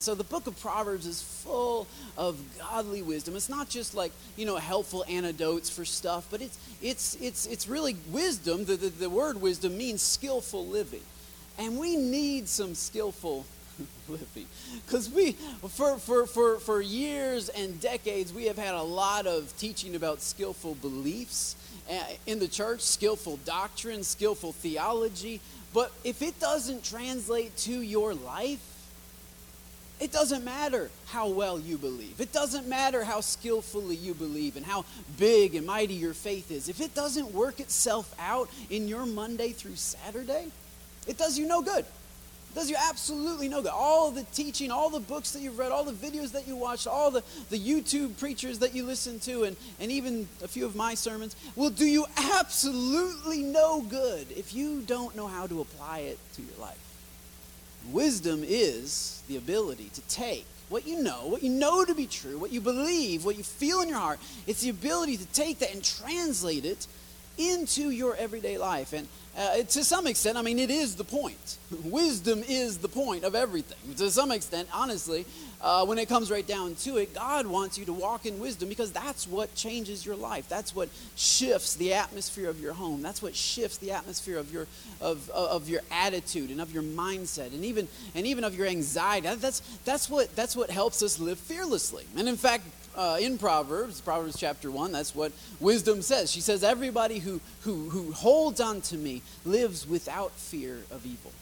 So the book of Proverbs is full of godly wisdom. It's not just like, you know, helpful antidotes for stuff, but it's it's it's it's really wisdom. The, the, the word wisdom means skillful living. And we need some skillful living. Because we for, for for for years and decades we have had a lot of teaching about skillful beliefs uh, in the church, skillful doctrine, skillful theology. But if it doesn't translate to your life, it doesn't matter how well you believe. It doesn't matter how skillfully you believe and how big and mighty your faith is. If it doesn't work itself out in your Monday through Saturday, it does you no good. It does you absolutely no good. All the teaching, all the books that you've read, all the videos that you watched, all the, the YouTube preachers that you listen to, and, and even a few of my sermons will do you absolutely no good if you don't know how to apply it to your life. Wisdom is the ability to take what you know, what you know to be true, what you believe, what you feel in your heart. It's the ability to take that and translate it into your everyday life. And uh, to some extent, I mean, it is the point. Wisdom is the point of everything. To some extent, honestly, uh, when it comes right down to it, God wants you to walk in wisdom because that's what changes your life. That's what shifts the atmosphere of your home. That's what shifts the atmosphere of your of, of your attitude and of your mindset and even and even of your anxiety. That's that's what that's what helps us live fearlessly. And in fact, uh, in Proverbs, Proverbs chapter 1, that's what wisdom says. She says, Everybody who, who, who holds on to me lives without fear of evil.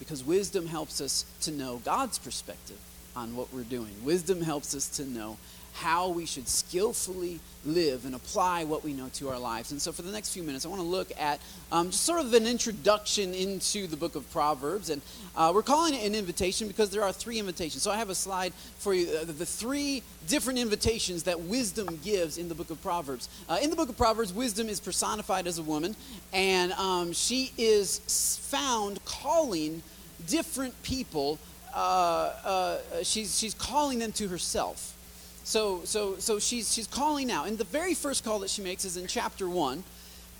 Because wisdom helps us to know God's perspective on what we're doing. Wisdom helps us to know how we should skillfully live and apply what we know to our lives. And so, for the next few minutes, I want to look at um, just sort of an introduction into the book of Proverbs. And uh, we're calling it an invitation because there are three invitations. So, I have a slide for you uh, the three different invitations that wisdom gives in the book of Proverbs. Uh, in the book of Proverbs, wisdom is personified as a woman, and um, she is found calling different people. Uh, uh, she's, she's calling them to herself. So, so, so she's, she's calling out. And the very first call that she makes is in chapter 1.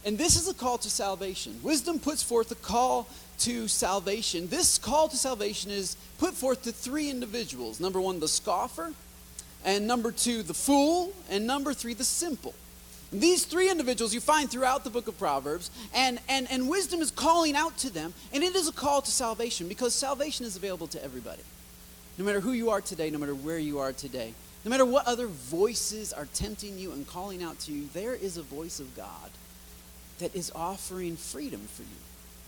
And this is a call to salvation. Wisdom puts forth a call to salvation. This call to salvation is put forth to three individuals number one, the scoffer, and number two, the fool, and number three, the simple. These three individuals you find throughout the book of Proverbs, and, and, and wisdom is calling out to them, and it is a call to salvation because salvation is available to everybody. No matter who you are today, no matter where you are today. No matter what other voices are tempting you and calling out to you, there is a voice of God that is offering freedom for you,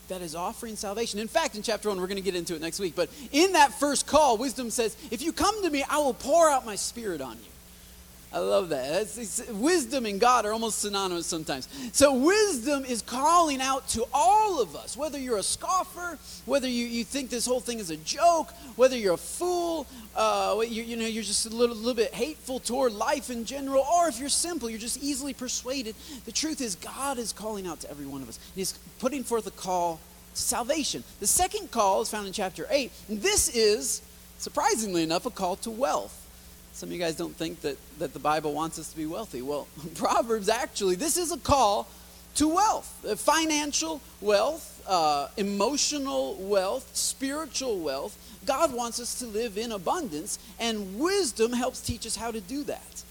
that is offering salvation. In fact, in chapter 1, we're going to get into it next week, but in that first call, wisdom says, If you come to me, I will pour out my spirit on you. I love that. Wisdom and God are almost synonymous sometimes. So, wisdom is calling out to all of us, whether you're a scoffer, whether you, you think this whole thing is a joke, whether you're a fool, uh, you, you know, you're just a little, little bit hateful toward life in general, or if you're simple, you're just easily persuaded. The truth is, God is calling out to every one of us. He's putting forth a call to salvation. The second call is found in chapter 8. And this is, surprisingly enough, a call to wealth. Some of you guys don't think that, that the Bible wants us to be wealthy. Well, Proverbs actually, this is a call to wealth uh, financial wealth, uh, emotional wealth, spiritual wealth. God wants us to live in abundance, and wisdom helps teach us how to do that.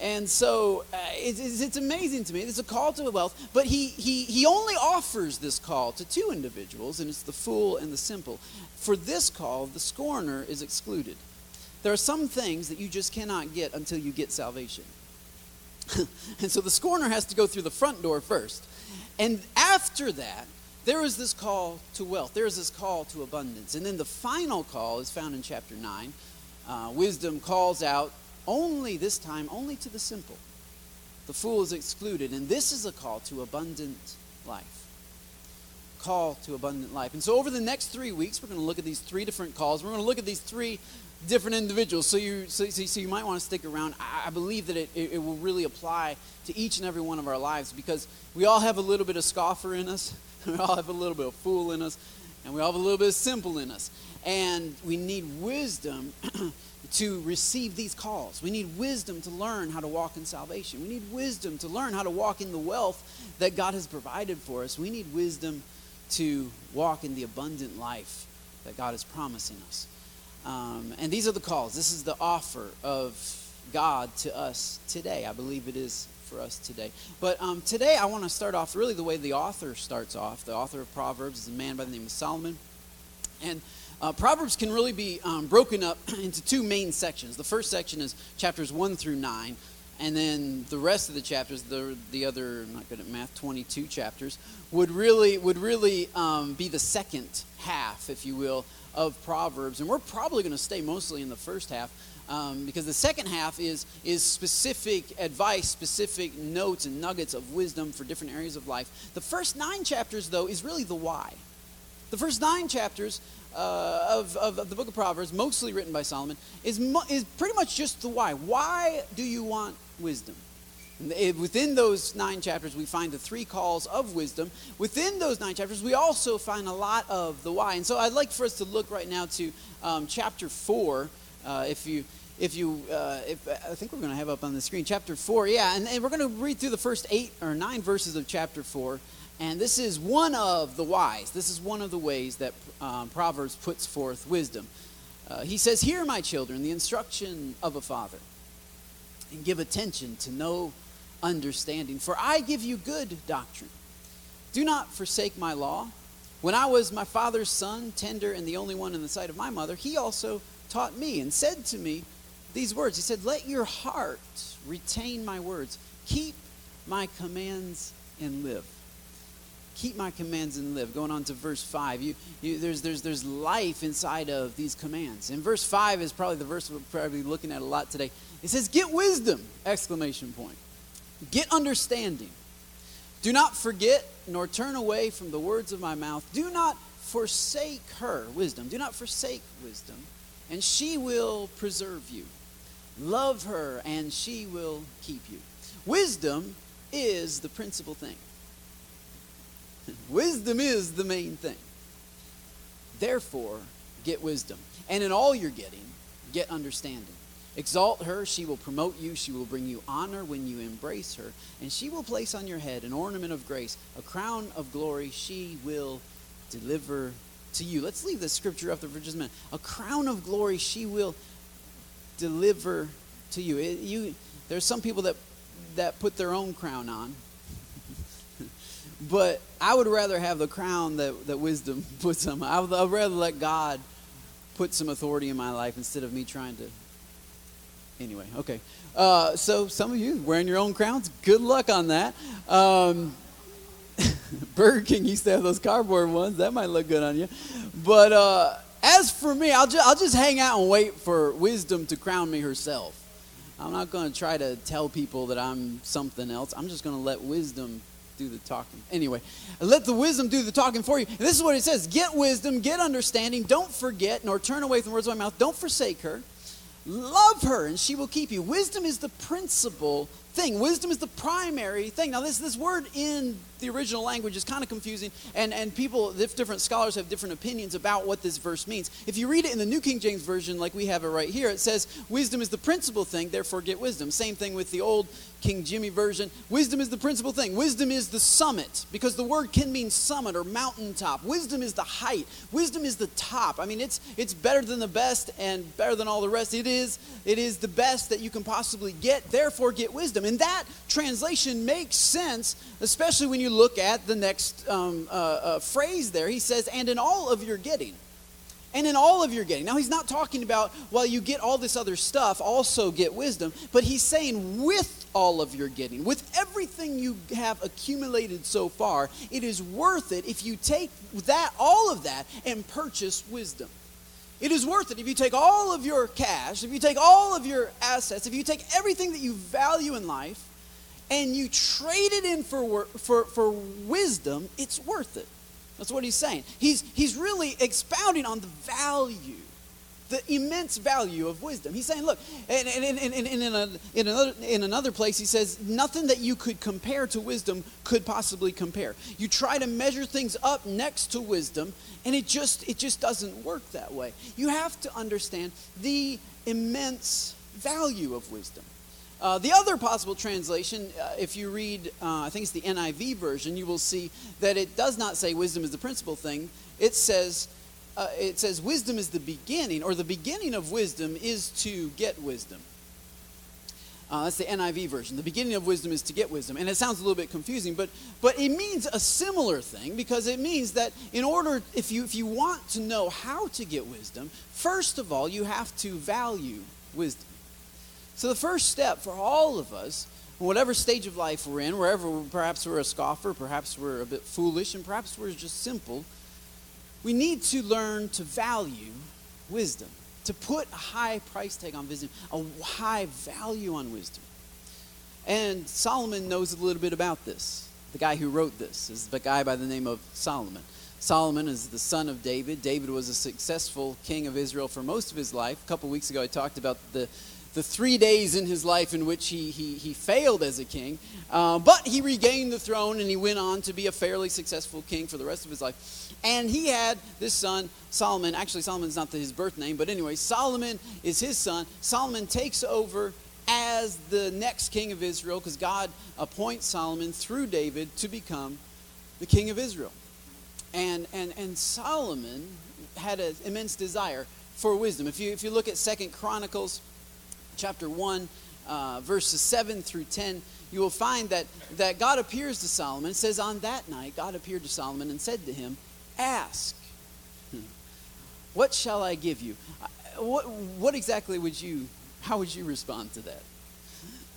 And so uh, it's, it's, amazing to me. It's a call to wealth, but he, he, he only offers this call to two individuals, and it's the fool and the simple. For this call, the scorner is excluded. There are some things that you just cannot get until you get salvation. and so the scorner has to go through the front door first. And after that, there is this call to wealth, there is this call to abundance. And then the final call is found in chapter 9. Uh, wisdom calls out only, this time, only to the simple. The fool is excluded. And this is a call to abundant life. Call to abundant life. And so over the next three weeks, we're going to look at these three different calls. We're going to look at these three different individuals. So you, so, so you might want to stick around. I, I believe that it, it, it, will really apply to each and every one of our lives because we all have a little bit of scoffer in us, we all have a little bit of fool in us, and we all have a little bit of simple in us. And we need wisdom to receive these calls. We need wisdom to learn how to walk in salvation. We need wisdom to learn how to walk in the wealth that God has provided for us. We need wisdom to walk in the abundant life that God is promising us. Um, and these are the calls. This is the offer of God to us today. I believe it is for us today. But um, today I want to start off really the way the author starts off. The author of Proverbs is a man by the name of Solomon. And uh, Proverbs can really be um, broken up into two main sections. The first section is chapters 1 through 9. And then the rest of the chapters, the, the other, I'm not good at math, 22 chapters, would really, would really um, be the second half, if you will, of Proverbs. And we're probably going to stay mostly in the first half um, because the second half is, is specific advice, specific notes and nuggets of wisdom for different areas of life. The first nine chapters, though, is really the why. The first nine chapters uh, of, of, of, the book of Proverbs, mostly written by Solomon, is, is pretty much just the why. Why do you want wisdom? Within those nine chapters, we find the three calls of wisdom. Within those nine chapters, we also find a lot of the why. And so I'd like for us to look right now to um, chapter 4. Uh, if you if you, uh, if, I think we're going to have up on the screen chapter 4, yeah, and, and we're going to read through the first eight or nine verses of chapter 4. And this is one of the whys. This is one of the ways that um, Proverbs puts forth wisdom. Uh, he says, Hear, my children, the instruction of a father, and give attention to no understanding, for I give you good doctrine. Do not forsake my law. When I was my father's son, tender and the only one in the sight of my mother, he also taught me and said to me these words He said, Let your heart retain my words, keep my commands and live keep my commands and live. Going on to verse 5, you, you, there's, there's, there's life inside of these commands. And verse 5 is probably the verse we're probably looking at a lot today. It says, Get wisdom! Exclamation point. Get understanding. Do not forget nor turn away from the words of my mouth. Do not forsake her, wisdom. Do not forsake wisdom, and she will preserve you. Love her, and she will keep you. Wisdom is the principal thing. Wisdom is the main thing. Therefore, get wisdom. And in all you're getting, get understanding. Exalt her, she will promote you, she will bring you honor when you embrace her, and she will place on your head an ornament of grace, a crown of glory she will deliver to you. Let's leave the scripture up there for just a minute. A crown of glory she will deliver to you. It, you there's some people that that put their own crown on but I would rather have the crown that, that wisdom puts on. I would, I'd rather let God put some authority in my life instead of me trying to. Anyway, okay. Uh, so some of you wearing your own crowns, good luck on that. Um, Burger King used to have those cardboard ones. That might look good on you. But uh, as for me, I'll, ju- I'll just hang out and wait for wisdom to crown me herself. I'm not going to try to tell people that I'm something else. I'm just going to let wisdom do the talking. Anyway, let the wisdom do the talking for you. And this is what it says Get wisdom, get understanding, don't forget, nor turn away from the words of my mouth. Don't forsake her. Love her, and she will keep you. Wisdom is the principal thing. Wisdom is the primary thing. Now, this, this word in the original language is kind of confusing, and, and people, different scholars have different opinions about what this verse means. If you read it in the New King James Version, like we have it right here, it says, Wisdom is the principal thing, therefore get wisdom. Same thing with the old King Jimmy Version. Wisdom is the principal thing. Wisdom is the summit, because the word can mean summit or mountaintop. Wisdom is the height. Wisdom is the top. I mean, it's, it's better than the best and better than all the rest. It is, it is the best that you can possibly get, therefore get wisdom. And that translation makes sense, especially when you look at the next um, uh, uh, phrase there. He says, and in all of your getting. And in all of your getting. Now, he's not talking about while you get all this other stuff, also get wisdom, but he's saying with all of your getting, with everything you have accumulated so far, it is worth it if you take that, all of that, and purchase wisdom. It is worth it if you take all of your cash, if you take all of your assets, if you take everything that you value in life and you trade it in for, for, for wisdom, it's worth it. That's what he's saying. He's, he's really expounding on the value, the immense value of wisdom. He's saying, look, and, and, and, and, in, a, in, another, in another place, he says, nothing that you could compare to wisdom could possibly compare. You try to measure things up next to wisdom, and it just, it just doesn't work that way. You have to understand the immense value of wisdom. Uh, the other possible translation, uh, if you read, uh, I think it's the NIV version, you will see that it does not say wisdom is the principal thing. It says uh, it says wisdom is the beginning, or the beginning of wisdom is to get wisdom. Uh, that's the NIV version. The beginning of wisdom is to get wisdom. And it sounds a little bit confusing, but, but it means a similar thing because it means that in order, if you, if you want to know how to get wisdom, first of all, you have to value wisdom. So the first step for all of us, whatever stage of life we're in, wherever perhaps we're a scoffer, perhaps we're a bit foolish, and perhaps we're just simple, we need to learn to value wisdom to put a high price tag on wisdom, a high value on wisdom. And Solomon knows a little bit about this. The guy who wrote this is the guy by the name of Solomon. Solomon is the son of David. David was a successful king of Israel for most of his life. A couple weeks ago, I talked about the the three days in his life in which he, he, he failed as a king. Uh, but he regained the throne and he went on to be a fairly successful king for the rest of his life. And he had this son, Solomon. Actually, Solomon's not his birth name, but anyway, Solomon is his son. Solomon takes over as the next king of Israel because God appoints Solomon through David to become the king of Israel. And, and, and Solomon had an immense desire for wisdom. If you, if you look at Second Chronicles chapter 1, uh, verses 7 through 10, you will find that, that God appears to Solomon. It says, On that night, God appeared to Solomon and said to him, Ask, what shall I give you? Uh, what, what exactly would you, how would you respond to that?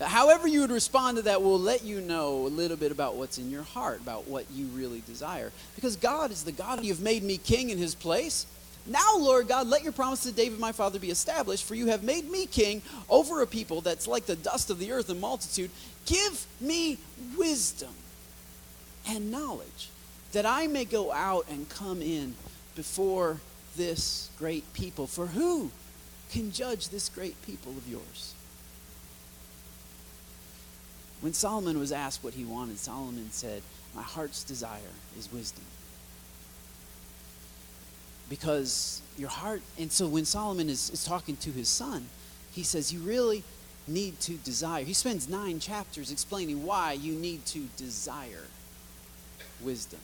However, you would respond to that will let you know a little bit about what's in your heart, about what you really desire. Because God is the God. You've made me king in his place. Now, Lord God, let your promise to David my father be established, for you have made me king over a people that's like the dust of the earth in multitude. Give me wisdom and knowledge, that I may go out and come in before this great people. For who can judge this great people of yours? When Solomon was asked what he wanted, Solomon said, My heart's desire is wisdom because your heart and so when solomon is, is talking to his son he says you really need to desire. He spends nine chapters explaining why you need to desire wisdom.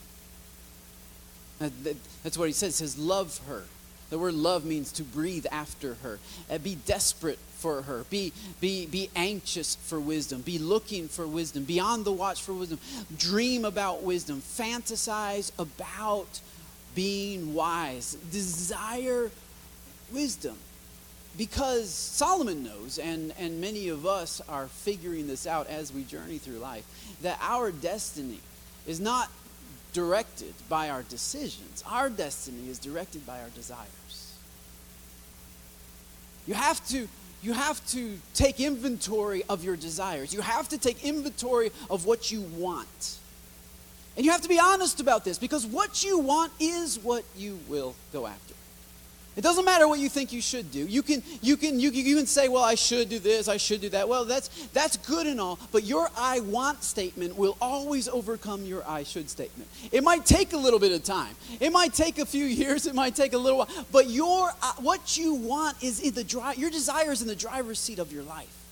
That's what he says. He says love her. The word love means to breathe after her. Uh, be desperate for her. Be, be, be anxious for wisdom. Be looking for wisdom. Beyond the watch for wisdom. Dream about wisdom. Fantasize about being wise. Desire wisdom. Because Solomon knows, and, and many of us are figuring this out as we journey through life, that our destiny is not directed by our decisions. Our destiny is directed by our desires. You have to you have to take inventory of your desires. You have to take inventory of what you want. And you have to be honest about this because what you want is what you will go after. It doesn't matter what you think you should do. You can, you can, you can, you can say, well, I should do this, I should do that. Well, that's, that's good and all, but your I want statement will always overcome your I should statement. It might take a little bit of time. It might take a few years. It might take a little while. But your, uh, what you want is in the drive, your desire is in the driver's seat of your life.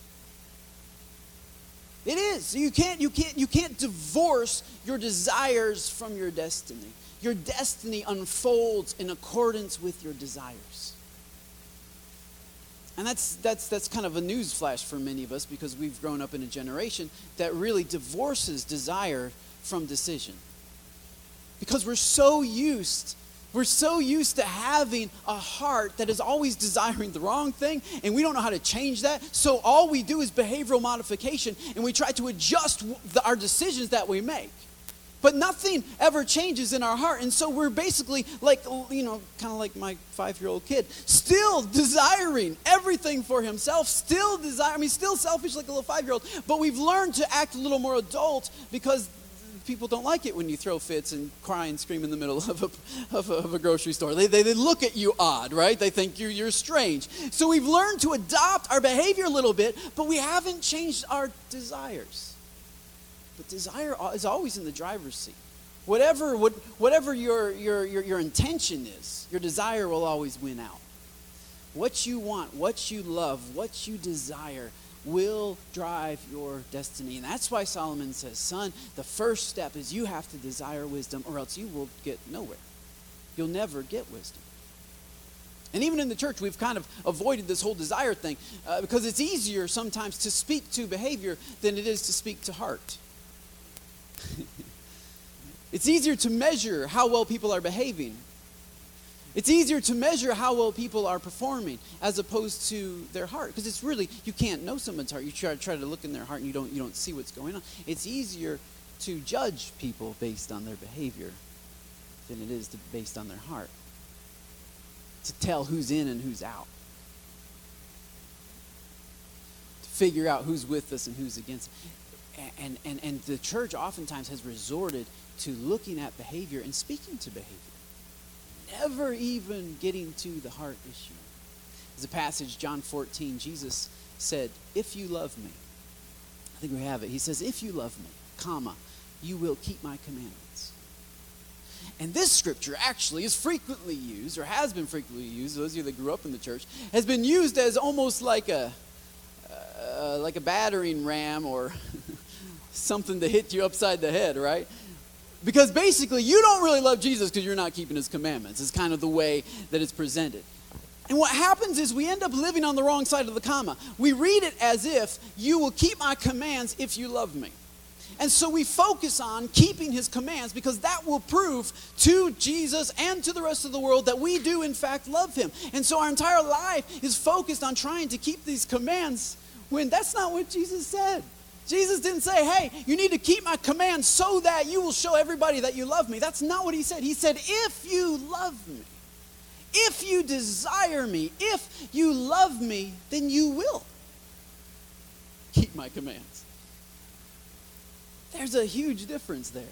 It is. You can't, you can't, you can't divorce your desires from your destiny. Your destiny unfolds in accordance with your desires. And that's, that's, that's kind of a news flash for many of us because we've grown up in a generation that really divorces desire from decision. Because we're so used we're so used to having a heart that is always desiring the wrong thing, and we don't know how to change that. So all we do is behavioral modification, and we try to adjust the, our decisions that we make. But nothing ever changes in our heart. And so we're basically like, you know, kind of like my five year old kid, still desiring everything for himself, still desire, I mean, still selfish like a little five year old. But we've learned to act a little more adult because people don't like it when you throw fits and cry and scream in the middle of a, of a, of a grocery store. They, they, they, look at you odd, right? They think you're, you're strange. So we've learned to adopt our behavior a little bit, but we haven't changed our desires. But desire is always in the driver's seat. Whatever, what, whatever your, your, your, your intention is, your desire will always win out. What you want, what you love, what you desire will drive your destiny. And that's why Solomon says, Son, the first step is you have to desire wisdom, or else you will get nowhere. You'll never get wisdom. And even in the church, we've kind of avoided this whole desire thing uh, because it's easier sometimes to speak to behavior than it is to speak to heart. it's easier to measure how well people are behaving. It's easier to measure how well people are performing as opposed to their heart because it's really you can't know someone's heart. You try, try to look in their heart and you don't you don't see what's going on. It's easier to judge people based on their behavior than it is to, based on their heart to tell who's in and who's out, to figure out who's with us and who's against. And, and, and the church oftentimes has resorted to looking at behavior and speaking to behavior, never even getting to the heart issue. There's a passage, John 14, Jesus said, If you love me, I think we have it. He says, If you love me, comma, you will keep my commandments. And this scripture actually is frequently used, or has been frequently used, those of you that grew up in the church, has been used as almost like a, uh, like a battering ram or something to hit you upside the head, right? Because basically, you don't really love Jesus because you're not keeping his commandments, It's kind of the way that it's presented. And what happens is we end up living on the wrong side of the comma. We read it as if, you will keep my commands if you love me. And so we focus on keeping his commands because that will prove to Jesus and to the rest of the world that we do, in fact, love him. And so our entire life is focused on trying to keep these commands when that's not what Jesus said. Jesus didn't say, hey, you need to keep my command so that you will show everybody that you love me. That's not what he said. He said, if you love me, if you desire me, if you love me, then you will keep my commands. There's a huge difference there.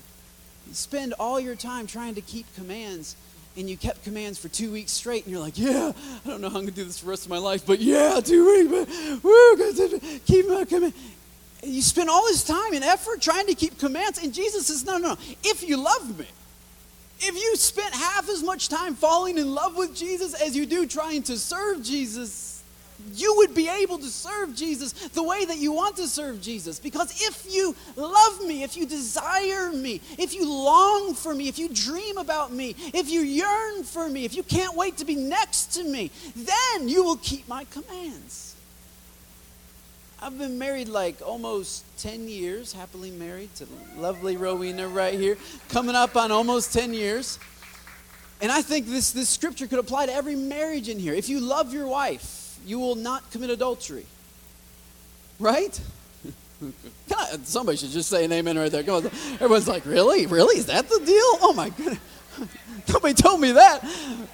You spend all your time trying to keep commands, and you kept commands for two weeks straight, and you're like, yeah, I don't know how I'm going to do this for the rest of my life, but yeah, two weeks, but woo, keep my command. You spend all this time and effort trying to keep commands, and Jesus says, no, no, no. If you love me, if you spent half as much time falling in love with Jesus as you do trying to serve Jesus, you would be able to serve Jesus the way that you want to serve Jesus. Because if you love me, if you desire me, if you long for me, if you dream about me, if you yearn for me, if you can't wait to be next to me, then you will keep my commands. I've been married like almost 10 years, happily married to lovely Rowena right here, coming up on almost 10 years. And I think this, this scripture could apply to every marriage in here. If you love your wife, you will not commit adultery. Right? I, somebody should just say an amen right there. On. Everyone's like, really? Really? Is that the deal? Oh my goodness. Nobody told me that.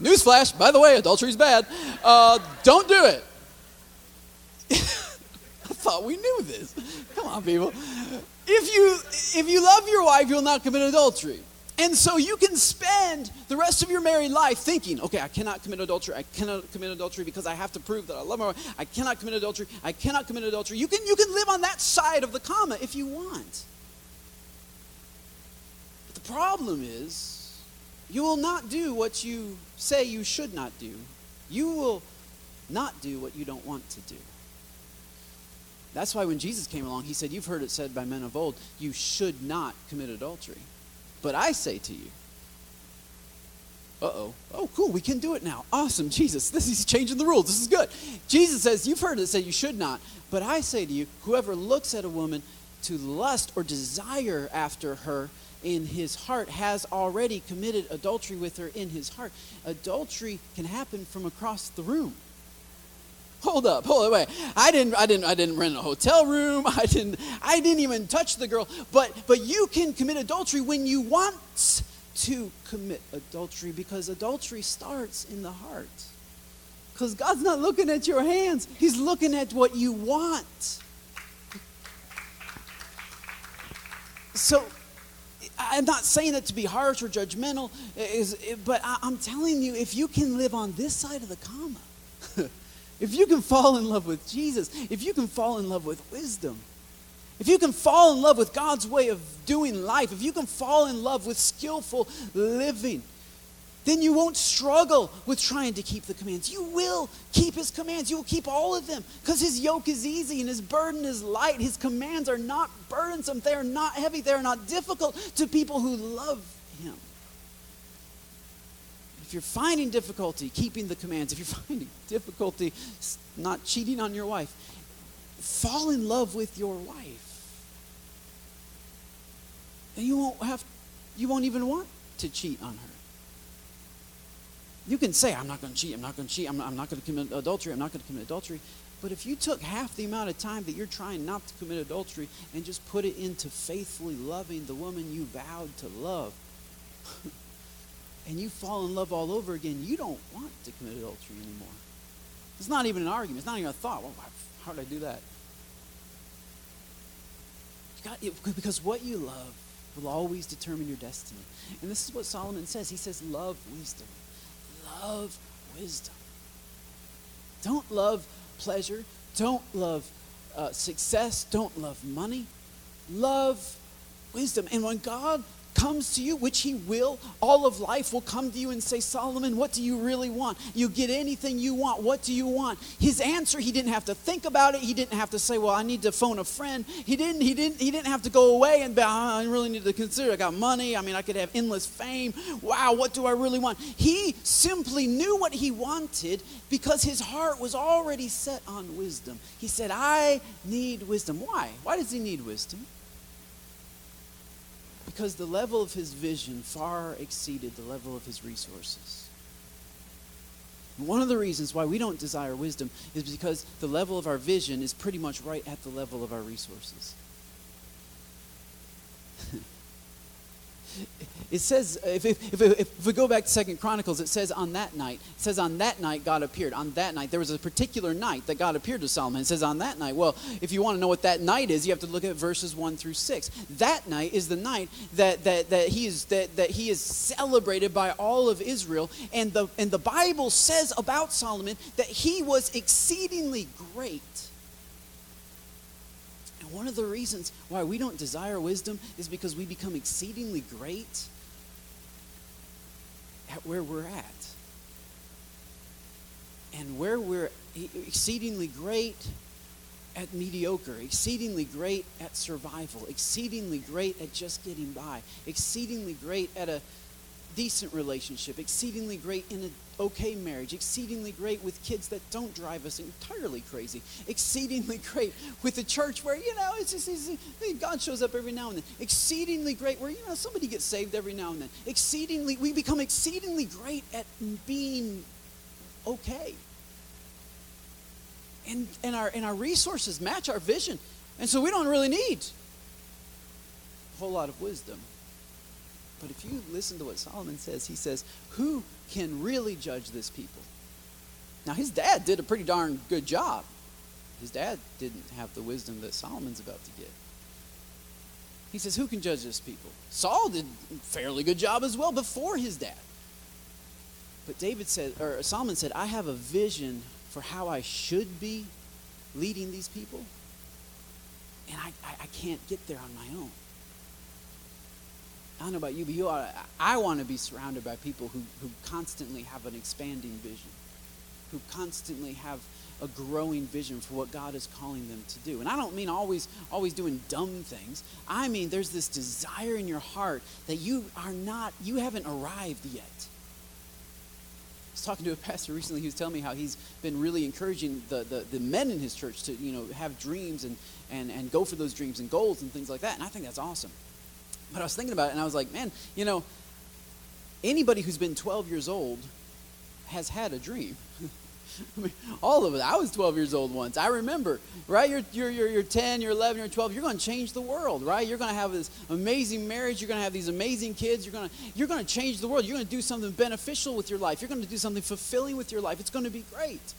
Newsflash, by the way, adultery's bad. Uh, don't do it. I thought we knew this. Come on, people. If you if you love your wife, you'll not commit adultery. And so you can spend the rest of your married life thinking, okay, I cannot commit adultery. I cannot commit adultery because I have to prove that I love my wife. I cannot commit adultery. I cannot commit adultery. You can, you can live on that side of the comma if you want. But the problem is, you will not do what you say you should not do. You will not do what you don't want to do. That's why when Jesus came along, he said, You've heard it said by men of old, you should not commit adultery. But I say to you, uh oh. Oh, cool. We can do it now. Awesome. Jesus, this is changing the rules. This is good. Jesus says, You've heard it said you should not. But I say to you, whoever looks at a woman to lust or desire after her in his heart has already committed adultery with her in his heart. Adultery can happen from across the room. Hold up, hold up, wait. I didn't, I didn't, I didn't rent a hotel room. I didn't, I didn't even touch the girl. But, but you can commit adultery when you want to commit adultery because adultery starts in the heart. Because God's not looking at your hands; He's looking at what you want. So, I'm not saying that to be harsh or judgmental, but I'm telling you, if you can live on this side of the comma. If you can fall in love with Jesus, if you can fall in love with wisdom, if you can fall in love with God's way of doing life, if you can fall in love with skillful living, then you won't struggle with trying to keep the commands. You will keep his commands. You will keep all of them because his yoke is easy and his burden is light. His commands are not burdensome, they are not heavy, they are not difficult to people who love him. If you're finding difficulty keeping the commands, if you're finding difficulty not cheating on your wife, fall in love with your wife. And you won't have you won't even want to cheat on her. You can say, I'm not going to cheat, I'm not going to cheat, I'm not, I'm not going to commit adultery, I'm not going to commit adultery. But if you took half the amount of time that you're trying not to commit adultery and just put it into faithfully loving the woman you vowed to love, and you fall in love all over again, you don't want to commit adultery anymore. It's not even an argument. It's not even a thought. Well, how did I do that? Got, because what you love will always determine your destiny. And this is what Solomon says. He says, Love wisdom. Love wisdom. Don't love pleasure. Don't love uh, success. Don't love money. Love wisdom. And when God comes to you, which he will, all of life will come to you and say, Solomon, what do you really want? You get anything you want. What do you want? His answer, he didn't have to think about it. He didn't have to say, Well, I need to phone a friend. He didn't, he didn't, he didn't have to go away and be, oh, I really need to consider. I got money. I mean, I could have endless fame. Wow, what do I really want? He simply knew what he wanted because his heart was already set on wisdom. He said, I need wisdom. Why? Why does he need wisdom? Because the level of his vision far exceeded the level of his resources. one of the reasons why we don't desire wisdom is because the level of our vision is pretty much right at the level of our resources. it says if, if, if, if, we go back to second chronicles it says on that night it says on that night god appeared. On that night there was a particular night that god appeared to solomon. It says on that night well if you want to know what that night is you have to look at verses 1 through 6 that night is the night that, that, that, he, is, that, that he is celebrated by all of israel. And the, and the bible says about solomon that he was exceedingly great. And one of the reasons why we don't desire wisdom is because we become exceedingly great at where we're at. And where we're exceedingly great at mediocre, exceedingly great at survival, exceedingly great at just getting by, exceedingly great at a decent relationship, exceedingly great in an okay marriage, exceedingly great with kids that don't drive us entirely crazy, exceedingly great with a church where, you know, it's just, it's, God shows up every now and then, exceedingly great where, you know, somebody gets saved every now and then, exceedingly, we become exceedingly great at being okay. And, and, our, and our resources match our vision. And so we don't really need a whole lot of wisdom. But if you listen to what Solomon says, he says, Who can really judge this people? Now, his dad did a pretty darn good job. His dad didn't have the wisdom that Solomon's about to get. He says, Who can judge this people? Saul did a fairly good job as well before his dad. But David said, or Solomon said, I have a vision for how I should be leading these people, and I, I, I can't get there on my own. I don't know about you, but you to, I want to be surrounded by people who, who constantly have an expanding vision, who constantly have a growing vision for what God is calling them to do. And I don't mean always always doing dumb things. I mean there's this desire in your heart that you are not you haven't arrived yet. I was talking to a pastor recently He was telling me how he's been really encouraging the, the, the men in his church to, you know, have dreams and, and, and go for those dreams and goals and things like that. And I think that's awesome. But I was thinking about it and I was like, man, you know, anybody who's been 12 years old has had a dream. I mean, all of it. I was 12 years old once. I remember, right? You're, you're, you're, you're 10, you're 11, you're 12. You're going to change the world, right? You're going to have this amazing marriage. You're going to have these amazing kids. You're going to, you're going to change the world. You're going to do something beneficial with your life. You're going to do something fulfilling with your life. It's going to be great.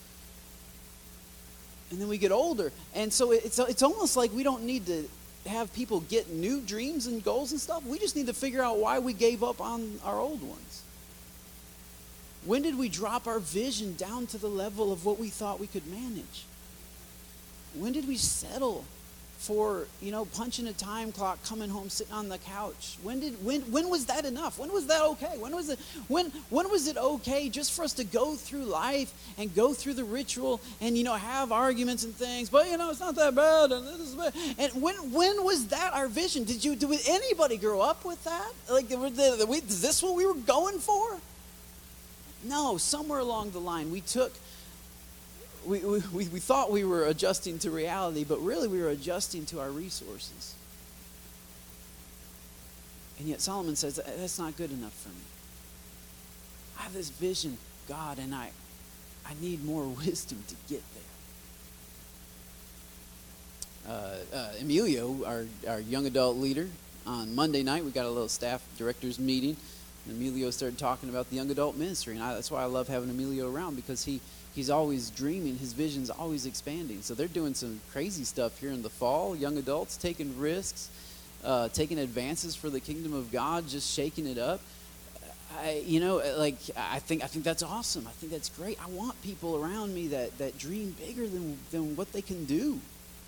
And then we get older. And so it's, it's almost like we don't need to have people get new dreams and goals and stuff. We just need to figure out why we gave up on our old ones. When did we drop our vision down to the level of what we thought we could manage? When did we settle for you know punching a time clock coming home sitting on the couch. When did when when was that enough? When was that okay? When was it when when was it okay just for us to go through life and go through the ritual and you know have arguments and things? But you know it's not that bad and this is bad. and when when was that our vision? Did you did anybody grow up with that? Like is this what we were going for? No, somewhere along the line, we took, we, we, we thought we were adjusting to reality, but really we were adjusting to our resources. And yet Solomon says, that's not good enough for me. I have this vision, God, and I, I need more wisdom to get there. Uh, uh, Emilio, our, our young adult leader, on Monday night, we got a little staff directors meeting. And Emilio started talking about the young adult ministry. And I, that's why I love having Emilio around because he, he's always dreaming. His vision's always expanding. So they're doing some crazy stuff here in the fall. Young adults taking risks, uh, taking advances for the kingdom of God, just shaking it up. I, you know, like I think I think that's awesome. I think that's great. I want people around me that that dream bigger than than what they can do.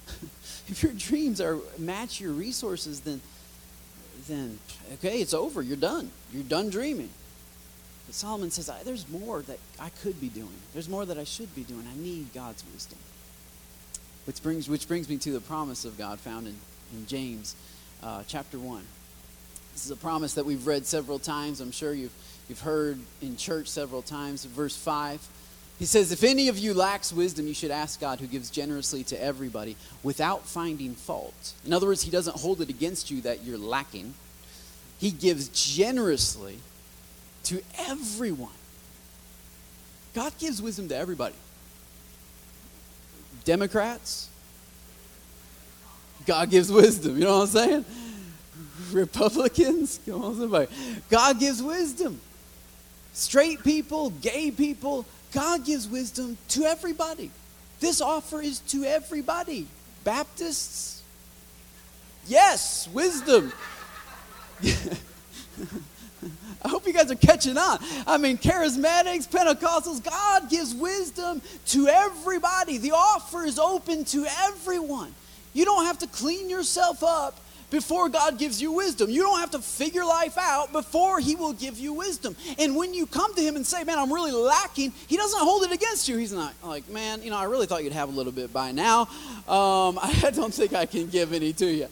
if your dreams are match your resources, then then okay, it's over. You're done. You're done dreaming. But Solomon says, there's more that I could be doing. There's more that I should be doing. I need God's wisdom. Which brings, which brings me to the promise of God found in, in James uh, chapter 1. This is a promise that we've read several times. I'm sure you've, you've heard in church several times. Verse 5. He says, If any of you lacks wisdom, you should ask God, who gives generously to everybody without finding fault. In other words, He doesn't hold it against you that you're lacking, He gives generously to everyone. God gives wisdom to everybody. Democrats, God gives wisdom. You know what I'm saying? Republicans, come on, somebody. God gives wisdom. Straight people, gay people, God gives wisdom to everybody. This offer is to everybody. Baptists, yes, wisdom. I hope you guys are catching on. I mean, charismatics, Pentecostals, God gives wisdom to everybody. The offer is open to everyone. You don't have to clean yourself up before God gives you wisdom. You don't have to figure life out before He will give you wisdom. And when you come to Him and say, Man, I'm really lacking, He doesn't hold it against you. He's not like, Man, you know, I really thought you'd have a little bit by now. Um, I don't think I can give any to you.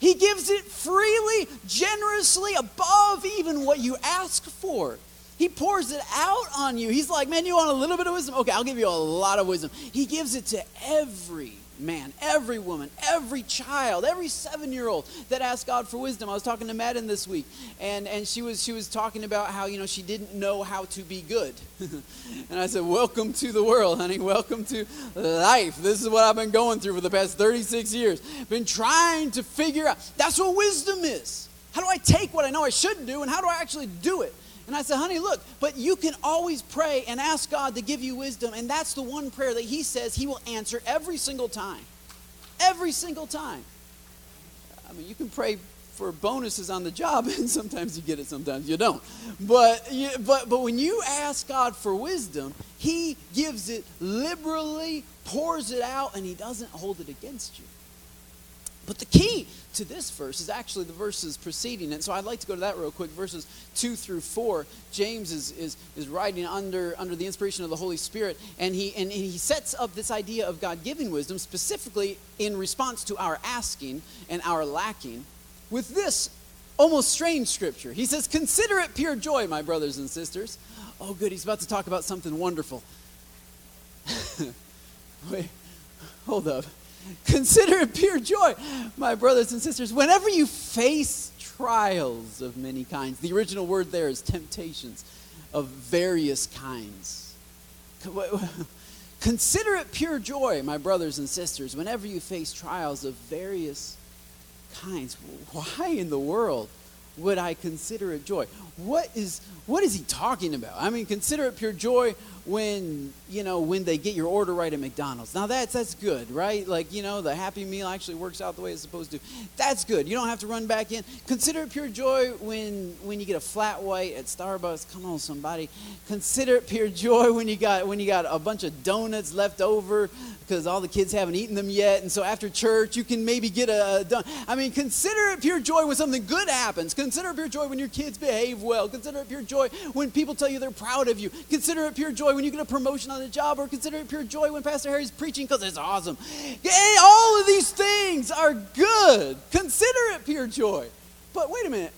He gives it freely, generously, above even what you ask for. He pours it out on you. He's like, Man, you want a little bit of wisdom? Okay, I'll give you a lot of wisdom. He gives it to every man, every woman, every child, every seven-year-old that asked God for wisdom. I was talking to Madden this week, and, and she was she was talking about how you know she didn't know how to be good, and I said, "Welcome to the world, honey. Welcome to life. This is what I've been going through for the past 36 years. Been trying to figure out. That's what wisdom is. How do I take what I know I should do, and how do I actually do it?" And I said, honey, look, but you can always pray and ask God to give you wisdom. And that's the one prayer that He says He will answer every single time. Every single time. I mean, you can pray for bonuses on the job, and sometimes you get it, sometimes you don't. But, but, but when you ask God for wisdom, He gives it liberally, pours it out, and He doesn't hold it against you. But the key to this verse is actually the verses preceding it. So I'd like to go to that real quick. Verses 2 through 4. James is, is, is writing under, under the inspiration of the Holy Spirit, and he, and, and he sets up this idea of God giving wisdom specifically in response to our asking and our lacking with this almost strange scripture. He says, Consider it pure joy, my brothers and sisters. Oh, good. He's about to talk about something wonderful. Wait, hold up. Consider it pure joy, my brothers and sisters, whenever you face trials of many kinds. The original word there is temptations of various kinds. Consider it pure joy, my brothers and sisters, whenever you face trials of various kinds. Why in the world would I consider it joy? What is what is he talking about? I mean, consider it pure joy when you know when they get your order right at McDonald's. Now that's that's good, right? Like you know the Happy Meal actually works out the way it's supposed to. That's good. You don't have to run back in. Consider it pure joy when when you get a flat white at Starbucks. Come on, somebody. Consider it pure joy when you got when you got a bunch of donuts left over because all the kids haven't eaten them yet, and so after church you can maybe get a, donut. I mean, consider it pure joy when something good happens. Consider it pure joy when your kids behave well. Consider it pure joy when people tell you they're proud of you. Consider it pure joy joy when you get a promotion on the job, or consider it pure joy when Pastor Harry's preaching because it's awesome. All of these things are good. Consider it pure joy. But wait a minute.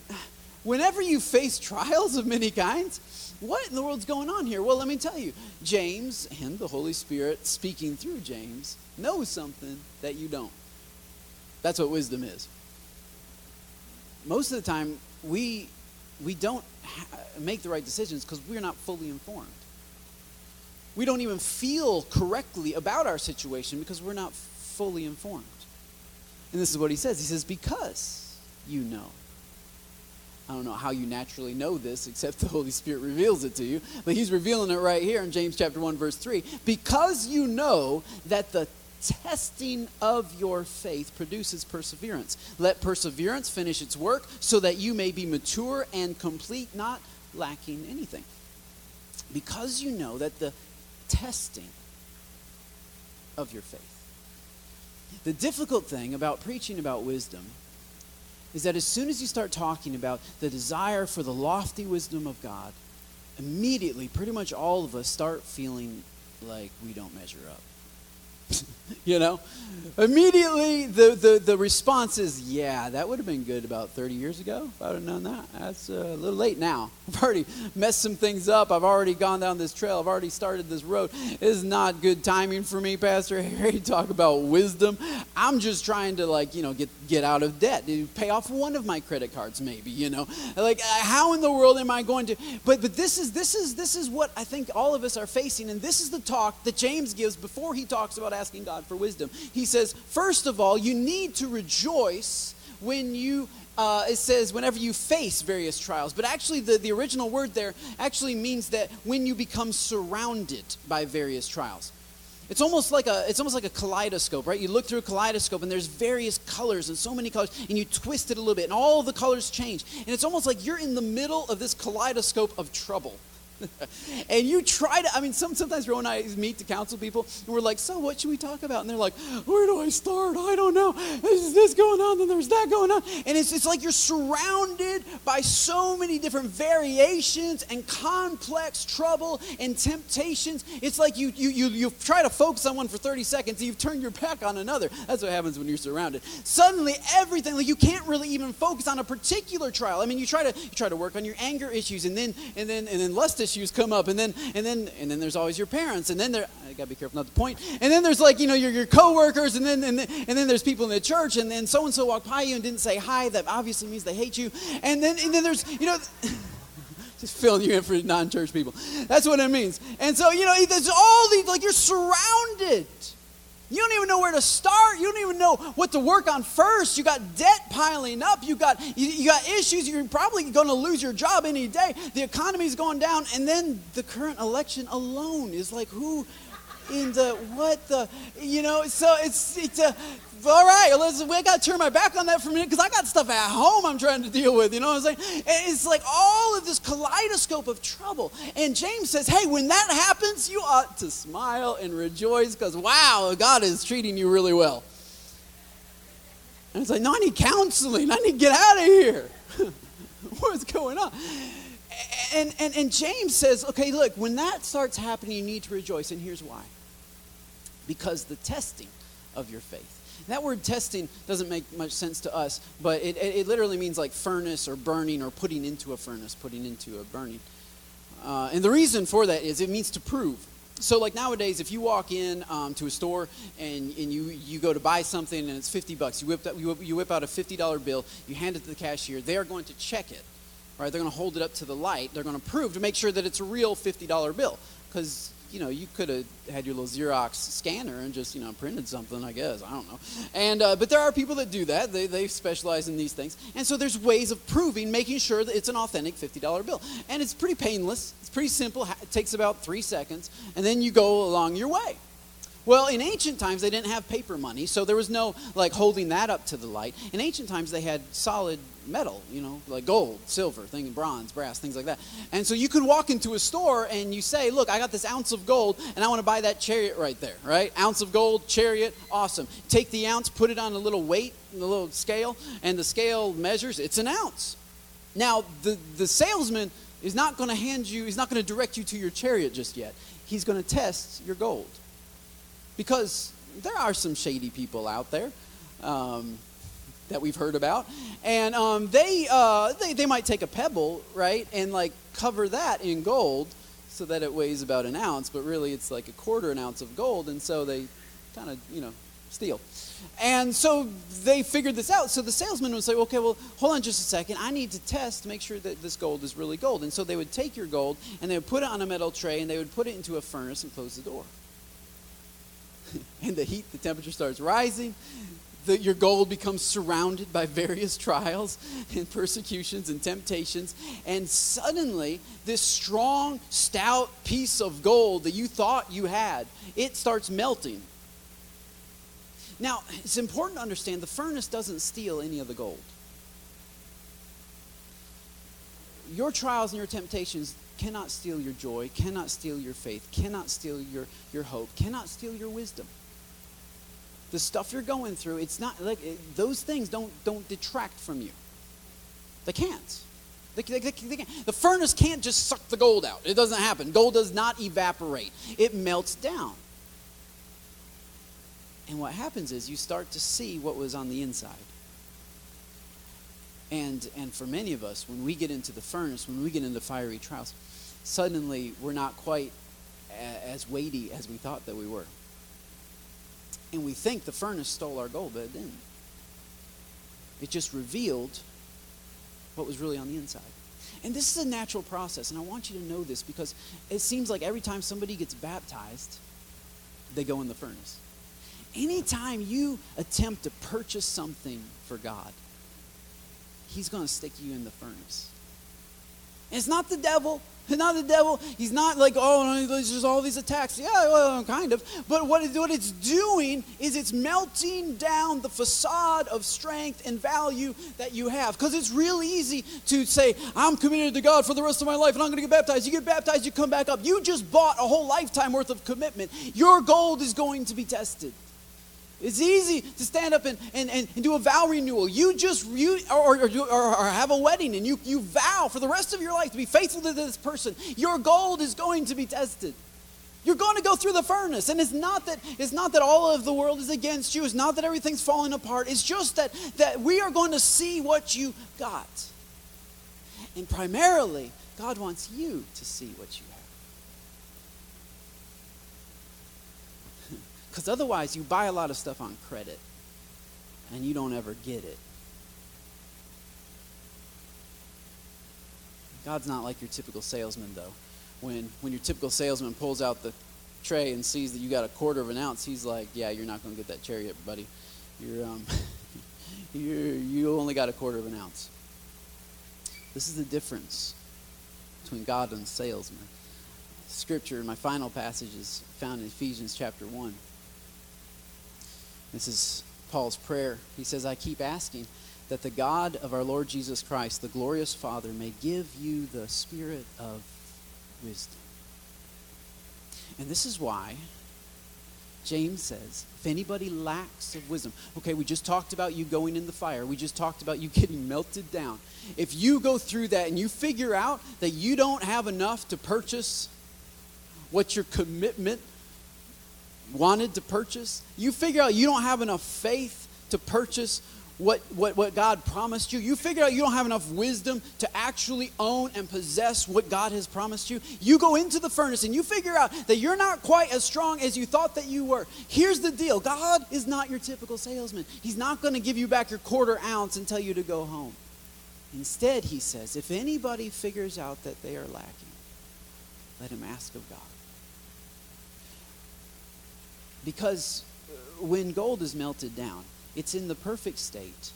Whenever you face trials of many kinds, what in the world's going on here? Well, let me tell you. James and the Holy Spirit speaking through James knows something that you don't. That's what wisdom is. Most of the time, we, we don't ha- make the right decisions because we're not fully informed. We don't even feel correctly about our situation because we're not fully informed. And this is what he says. He says, because you know. I don't know how you naturally know this except the Holy Spirit reveals it to you, but he's revealing it right here in James chapter 1 verse 3. Because you know that the testing of your faith produces perseverance. Let perseverance finish its work so that you may be mature and complete, not lacking anything. Because you know that the testing of your faith. The difficult thing about preaching about wisdom is that as soon as you start talking about the desire for the lofty wisdom of God, immediately, pretty much all of us start feeling like we don't measure up. you know? Immediately, the, the, the response is, yeah, that would have been good about 30 years ago if I would have known that. That's uh, a little late now. I've already messed some things up. I've already gone down this trail. I've already started this road. It's not good timing for me, Pastor Harry, talk about wisdom. I'm just trying to, like, you know, get, get out of debt, pay off one of my credit cards, maybe, you know? Like, uh, how in the world am I going to? But, but this, is, this, is, this is what I think all of us are facing, and this is the talk that James gives before he talks about asking God for wisdom. He says, first of all, you need to rejoice when you uh, it says whenever you face various trials. But actually the, the original word there actually means that when you become surrounded by various trials. It's almost like a it's almost like a kaleidoscope right? You look through a kaleidoscope and there's various colors and so many colors and you twist it a little bit and all the colors change. And it's almost like you're in the middle of this kaleidoscope of trouble and you try to, I mean, some, sometimes Ro and I meet to counsel people, and we're like, so what should we talk about? And they're like, where do I start? I don't know. There's this going on, then there's that going on. And it's, it's like you're surrounded by so many different variations and complex trouble and temptations. It's like you, you, you, you try to focus on one for 30 seconds, and you've turned your back on another. That's what happens when you're surrounded. Suddenly, everything, like you can't really even focus on a particular trial. I mean, you try to, you try to work on your anger issues, and then, and then, and then lust issues come up and then and then and then there's always your parents and then there I gotta be careful not to point and then there's like you know your, your coworkers and then and then, and then there's people in the church and then so and so walked by you and didn't say hi that obviously means they hate you and then and then there's you know just filling you in for non-church people. That's what it means. And so you know there's all these like you're surrounded you don't even know where to start. You don't even know what to work on first. You got debt piling up. You got you, you got issues. You're probably going to lose your job any day. The economy's going down, and then the current election alone is like who in the what the you know. So it's it's a all right, let's, we got to turn my back on that for a minute because I got stuff at home I'm trying to deal with. You know what I'm saying? And it's like all of this kaleidoscope of trouble. And James says, hey, when that happens, you ought to smile and rejoice because, wow, God is treating you really well. And it's like, no, I need counseling. I need to get out of here. What's going on? And, and, and James says, okay, look, when that starts happening, you need to rejoice. And here's why because the testing of your faith that word testing doesn't make much sense to us, but it, it, it literally means like furnace or burning or putting into a furnace, putting into a burning. Uh, and the reason for that is it means to prove. So, like nowadays, if you walk in um, to a store and, and you, you go to buy something and it's 50 bucks, you whip, you, whip, you whip out a $50 bill, you hand it to the cashier, they are going to check it. Right? They're going to hold it up to the light. They're going to prove to make sure that it's a real $50 bill. Because you know, you could have had your little Xerox scanner and just, you know, printed something, I guess. I don't know. And, uh, but there are people that do that. They, they specialize in these things. And so there's ways of proving, making sure that it's an authentic $50 bill. And it's pretty painless. It's pretty simple. It takes about three seconds. And then you go along your way. Well, in ancient times, they didn't have paper money, so there was no like holding that up to the light. In ancient times, they had solid metal, you know, like gold, silver, thing, bronze, brass, things like that. And so you could walk into a store and you say, "Look, I got this ounce of gold, and I want to buy that chariot right there, right? Ounce of gold, chariot, awesome. Take the ounce, put it on a little weight, a little scale, and the scale measures it's an ounce. Now, the the salesman is not going to hand you, he's not going to direct you to your chariot just yet. He's going to test your gold." because there are some shady people out there. Um, that we've heard about. And um, they, uh, they, they might take a pebble, right, and like cover that in gold so that it weighs about an ounce, but really it's like a quarter an ounce of gold. And so they kind of, you know, steal. And so they figured this out. So the salesman would say, okay, well, hold on just a second. I need to test to make sure that this gold is really gold. And so they would take your gold and they would put it on a metal tray and they would put it into a furnace and close the door. and the heat, the temperature starts rising. The, your gold becomes surrounded by various trials and persecutions and temptations. And suddenly, this strong, stout piece of gold that you thought you had, it starts melting now, it's important to understand the furnace doesn't steal any of the gold. Your trials and your temptations cannot steal your joy, cannot steal your faith, cannot steal your, your hope, cannot steal your wisdom. The stuff you're going through, it's not like it, those things don't, don't detract from you. They can't. They, they, they, can't. The furnace can't just suck the gold out. It doesn't happen. Gold does not evaporate, it melts down. And what happens is you start to see what was on the inside. And, and for many of us, when we get into the furnace, when we get into fiery trials, suddenly we're not quite as weighty as we thought that we were. And we think the furnace stole our gold, but it didn't. It just revealed what was really on the inside. And this is a natural process, and I want you to know this because it seems like every time somebody gets baptized, they go in the furnace anytime you attempt to purchase something for God, He's going to stick you in the furnace. It's not the devil. It's not the devil. He's not like, oh, there's just all these attacks. Yeah, well, kind of. But what, what it's doing is it's melting down the facade of strength and value that you have. Because it's real easy to say, I'm committed to God for the rest of my life and I'm going to get baptized. You get baptized, you come back up. You just bought a whole lifetime worth of commitment. Your gold is going to be tested. It's easy to stand up and, and, and, do a vow renewal. You just, you, or, or, or, or, have a wedding and you, you vow for the rest of your life to be faithful to this person. Your gold is going to be tested. You're going to go through the furnace. And it's not that, it's not that all of the world is against you. It's not that everything's falling apart. It's just that, that we are going to see what you got. And primarily, God wants you to see what you have. Because otherwise, you buy a lot of stuff on credit and you don't ever get it. God's not like your typical salesman, though. When, when your typical salesman pulls out the tray and sees that you got a quarter of an ounce, he's like, Yeah, you're not going to get that chariot, buddy. You're, um, you're, you only got a quarter of an ounce. This is the difference between God and salesman. Scripture, my final passage is found in Ephesians chapter 1. This is Paul's prayer. He says, I keep asking that the God of our Lord Jesus Christ, the glorious Father, may give you the spirit of wisdom. And this is why James says, if anybody lacks of wisdom, okay, we just talked about you going in the fire. We just talked about you getting melted down. If you go through that and you figure out that you don't have enough to purchase what your commitment wanted to purchase, you figure out you don't have enough faith to purchase what, what, what God promised you, you figure out you don't have enough wisdom to actually own and possess what God has promised you, you go into the furnace and you figure out that you're not quite as strong as you thought that you were. Here's the deal God is not your typical salesman. He's not going to give you back your quarter ounce and tell you to go home. Instead, he says, if anybody figures out that they are lacking, let him ask of God. Because uh, when gold is melted down, it's in the perfect state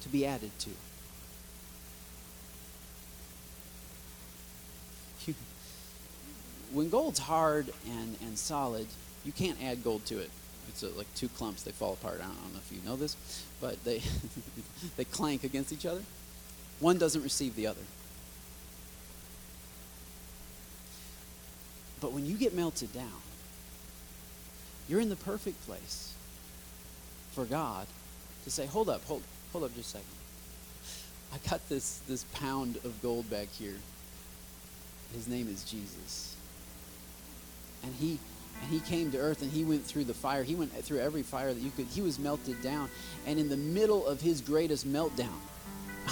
to be added to. when gold's hard and, and solid, you can't add gold to it. It's a, like two clumps, they fall apart. I don't, I don't know if you know this, but they, they clank against each other. One doesn't receive the other. But when you get melted down, you're in the perfect place for God to say, hold up, hold, hold up just a second. I got this, this pound of gold back here. His name is Jesus. And he, And he came to earth and he went through the fire. He went through every fire that you could. He was melted down. And in the middle of his greatest meltdown,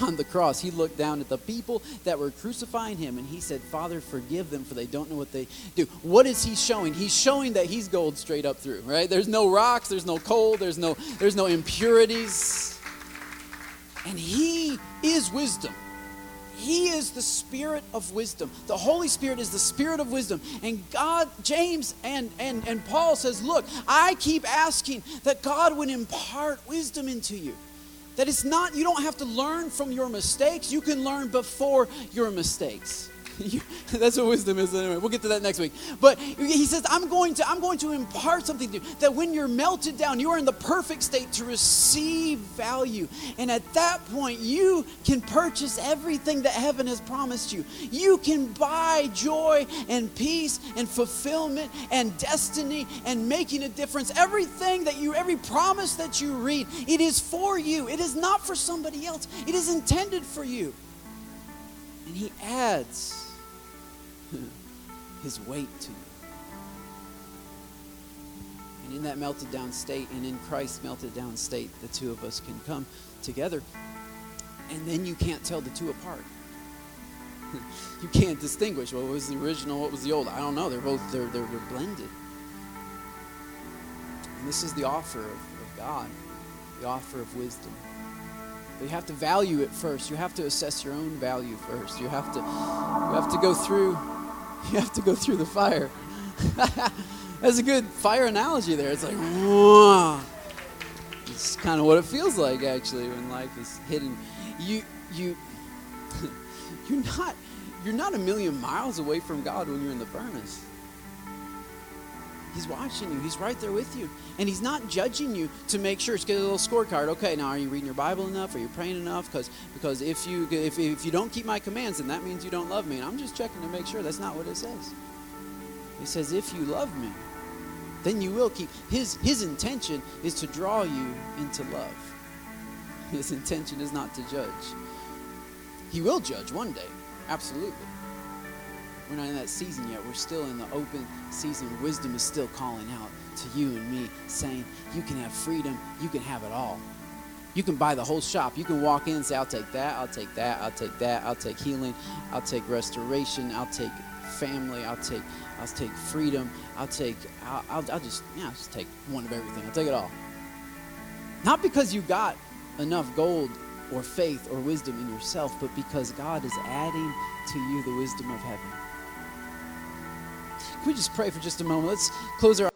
on the cross, he looked down at the people that were crucifying him and he said, Father, forgive them for they don't know what they do. What is he showing? He's showing that he's gold straight up through, right? There's no rocks, there's no coal, there's no, there's no impurities. And he is wisdom. He is the spirit of wisdom. The Holy Spirit is the spirit of wisdom. And God, James and, and, and Paul says, Look, I keep asking that God would impart wisdom into you. That it's not, you don't have to learn from your mistakes, you can learn before your mistakes. That's what wisdom is anyway. We'll get to that next week. But he says, I'm going to, I'm going to impart something to you. That when you're melted down, you are in the perfect state to receive value. And at that point, you can purchase everything that heaven has promised you. You can buy joy and peace and fulfillment and destiny and making a difference. Everything that you, every promise that you read, it is for you. It is not for somebody else. It is intended for you. And he adds his weight to you. And in that melted down state, and in Christ's melted down state, the two of us can come together. And then you can't tell the two apart. you can't distinguish what was the original, what was the old. I don't know. They're both they're they're, they're blended. And this is the offer of, of God, the offer of wisdom. But you have to value it first. You have to assess your own value first. You have to you have to go through you have to go through the fire. That's a good fire analogy there. It's like, it's kind of what it feels like actually when life is hidden. You you you're not you're not a million miles away from God when you're in the furnace. He's watching you. He's right there with you. And he's not judging you to make sure. Just get a little scorecard. Okay, now are you reading your Bible enough? Are you praying enough? Because because if you if, if you don't keep my commands, then that means you don't love me. And I'm just checking to make sure that's not what it says. It says, if you love me, then you will keep. His his intention is to draw you into love. His intention is not to judge. He will judge one day, absolutely. We're not in that season yet. We're still in the open season. Wisdom is still calling out to you and me, saying, You can have freedom, you can have it all. You can buy the whole shop. You can walk in and say, I'll take that, I'll take that, I'll take that, I'll take healing, I'll take restoration, I'll take family, I'll take I'll take freedom, I'll take I'll, I'll, I'll just yeah, I'll just take one of everything. I'll take it all. Not because you got enough gold or faith or wisdom in yourself, but because God is adding to you the wisdom of heaven. We just pray for just a moment? Let's close our